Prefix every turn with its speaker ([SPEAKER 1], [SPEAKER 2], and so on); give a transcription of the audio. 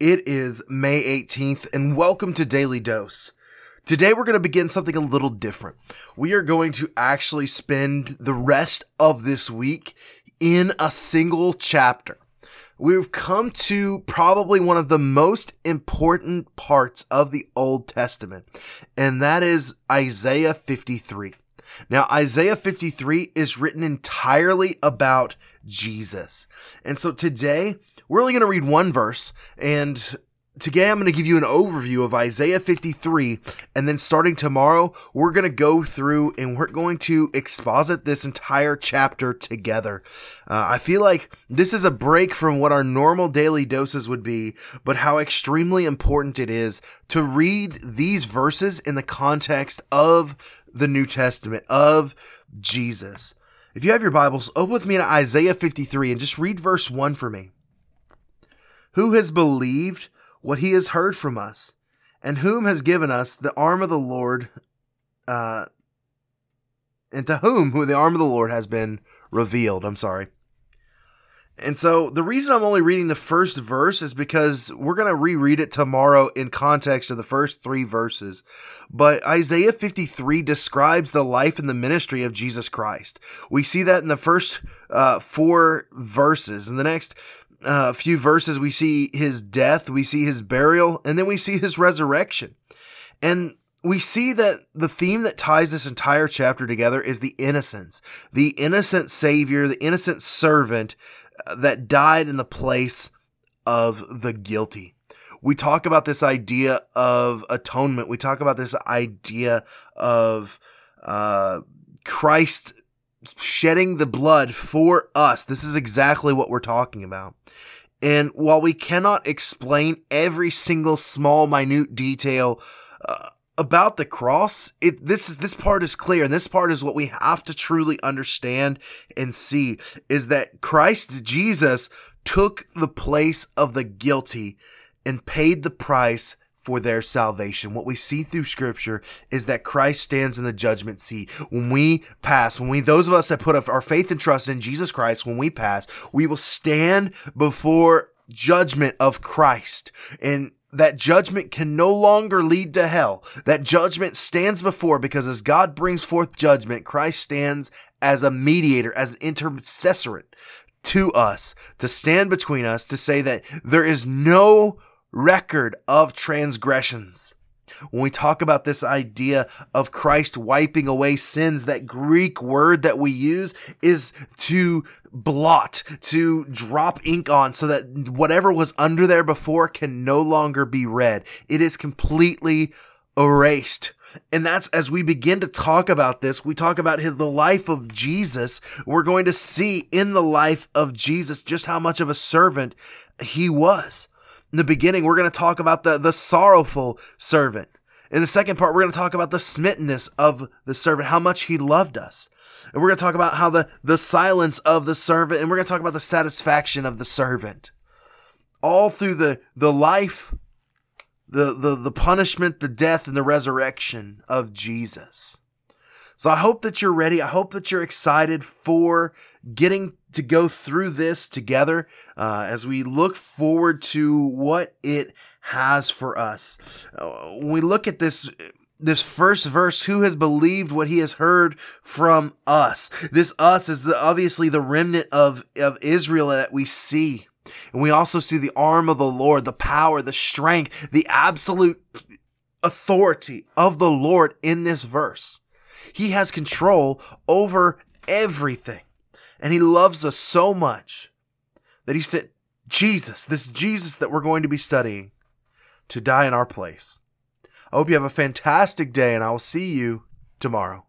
[SPEAKER 1] It is May 18th, and welcome to Daily Dose. Today, we're going to begin something a little different. We are going to actually spend the rest of this week in a single chapter. We've come to probably one of the most important parts of the Old Testament, and that is Isaiah 53. Now, Isaiah 53 is written entirely about Jesus. And so today, we're only going to read one verse, and today I'm going to give you an overview of Isaiah 53, and then starting tomorrow, we're going to go through and we're going to exposit this entire chapter together. Uh, I feel like this is a break from what our normal daily doses would be, but how extremely important it is to read these verses in the context of the New Testament, of Jesus. If you have your Bibles, open with me to Isaiah 53 and just read verse 1 for me. Who has believed what he has heard from us? And whom has given us the arm of the Lord, uh, and to whom who the arm of the Lord has been revealed? I'm sorry. And so the reason I'm only reading the first verse is because we're going to reread it tomorrow in context of the first three verses. But Isaiah 53 describes the life and the ministry of Jesus Christ. We see that in the first uh, four verses. In the next uh, few verses, we see his death, we see his burial, and then we see his resurrection. And we see that the theme that ties this entire chapter together is the innocence, the innocent savior, the innocent servant that died in the place of the guilty. We talk about this idea of atonement. We talk about this idea of uh, Christ shedding the blood for us. This is exactly what we're talking about. And while we cannot explain every single small, minute detail uh, about the cross, it this is this part is clear, and this part is what we have to truly understand and see is that Christ Jesus took the place of the guilty and paid the price for their salvation. What we see through scripture is that Christ stands in the judgment seat. When we pass, when we, those of us that put our faith and trust in Jesus Christ, when we pass, we will stand before judgment of Christ. And that judgment can no longer lead to hell. That judgment stands before because as God brings forth judgment, Christ stands as a mediator, as an intercessor to us, to stand between us, to say that there is no record of transgressions. When we talk about this idea of Christ wiping away sins, that Greek word that we use is to blot, to drop ink on so that whatever was under there before can no longer be read. It is completely erased. And that's as we begin to talk about this, we talk about his, the life of Jesus. We're going to see in the life of Jesus just how much of a servant he was. In the beginning, we're going to talk about the, the sorrowful servant. In the second part, we're going to talk about the smittenness of the servant, how much he loved us. And we're going to talk about how the, the silence of the servant, and we're going to talk about the satisfaction of the servant. All through the, the life, the, the, the punishment, the death, and the resurrection of Jesus. So I hope that you're ready. I hope that you're excited for getting to go through this together uh, as we look forward to what it has for us. Uh, when we look at this this first verse, who has believed what he has heard from us? This us is the obviously the remnant of, of Israel that we see. And we also see the arm of the Lord, the power, the strength, the absolute authority of the Lord in this verse. He has control over everything. And he loves us so much that he sent Jesus, this Jesus that we're going to be studying, to die in our place. I hope you have a fantastic day, and I will see you tomorrow.